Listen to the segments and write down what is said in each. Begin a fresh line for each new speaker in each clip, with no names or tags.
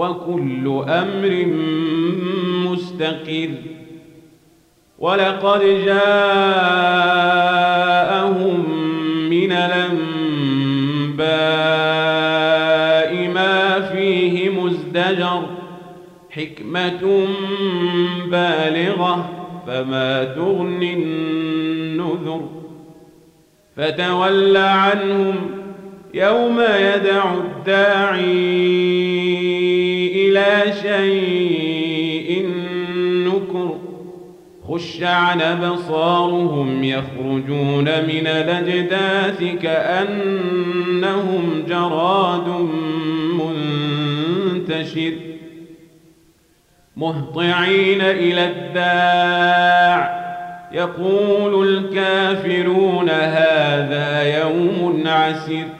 وكل أمر مستقر. ولقد جاءهم من الأنباء ما فيه مزدجر. حكمة بالغة فما تغني النذر. فتول عنهم يوم يدع الداعي إلى شيء نكر خش عن أبصارهم يخرجون من الأجداث كأنهم جراد منتشر مهطعين إلى الداع يقول الكافرون هذا يوم عسر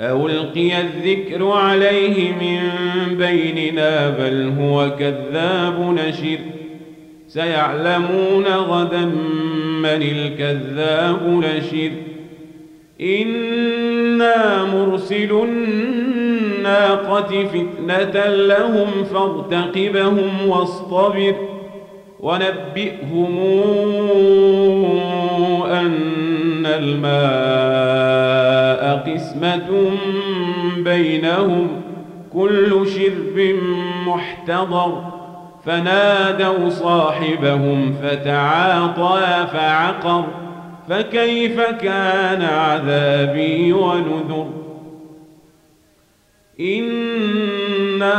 ألقي الذكر عليه من بيننا بل هو كذاب نشر سيعلمون غدا من الكذاب نشر إنا مرسل الناقة فتنة لهم فارتقبهم واصطبر ونبئهم أن الماء قسمة بينهم كل شرب محتضر. فنادوا صاحبهم فتعاطى فعقر. فكيف كان عذابي ونذر؟ إنا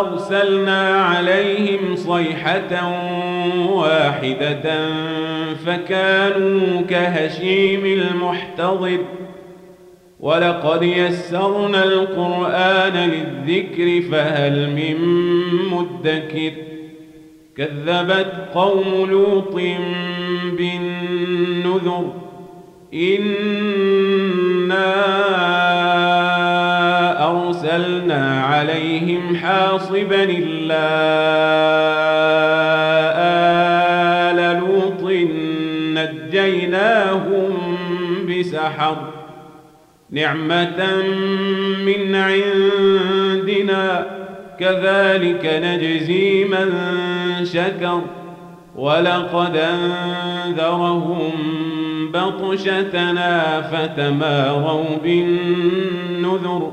أرسلنا عليهم صيحة واحدة فكانوا كهشيم المحتضر. ولقد يسرنا القرآن للذكر فهل من مدكر؟ كذبت قوم لوط بالنذر. إنا أرسلنا عليهم حاصبا إلا بسحر نعمة من عندنا كذلك نجزي من شكر. ولقد أنذرهم بطشتنا فتماروا بالنذر.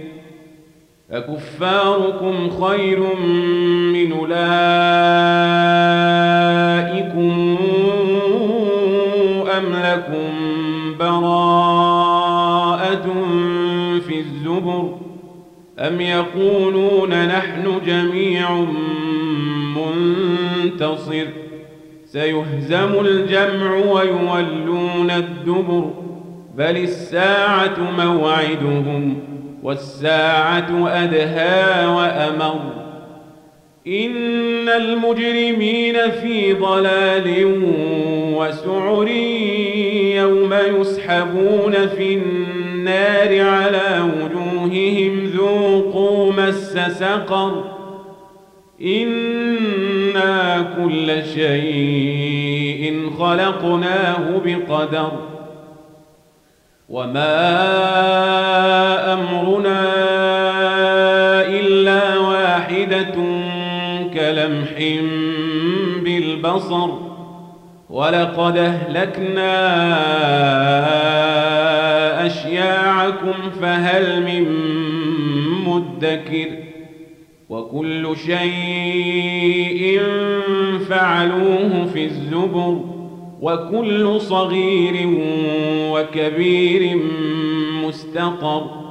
أكفاركم خير من أولئكم أم لكم براءة في الزبر أم يقولون نحن جميع منتصر سيهزم الجمع ويولون الدبر بل الساعة موعدهم والساعة أدهى وأمر. إن المجرمين في ضلال وسعر يوم يسحبون في النار على وجوههم ذوقوا مس سقر. إنا كل شيء خلقناه بقدر. وما كلمح بالبصر ولقد أهلكنا أشياعكم فهل من مدكر وكل شيء فعلوه في الزبر وكل صغير وكبير مستقر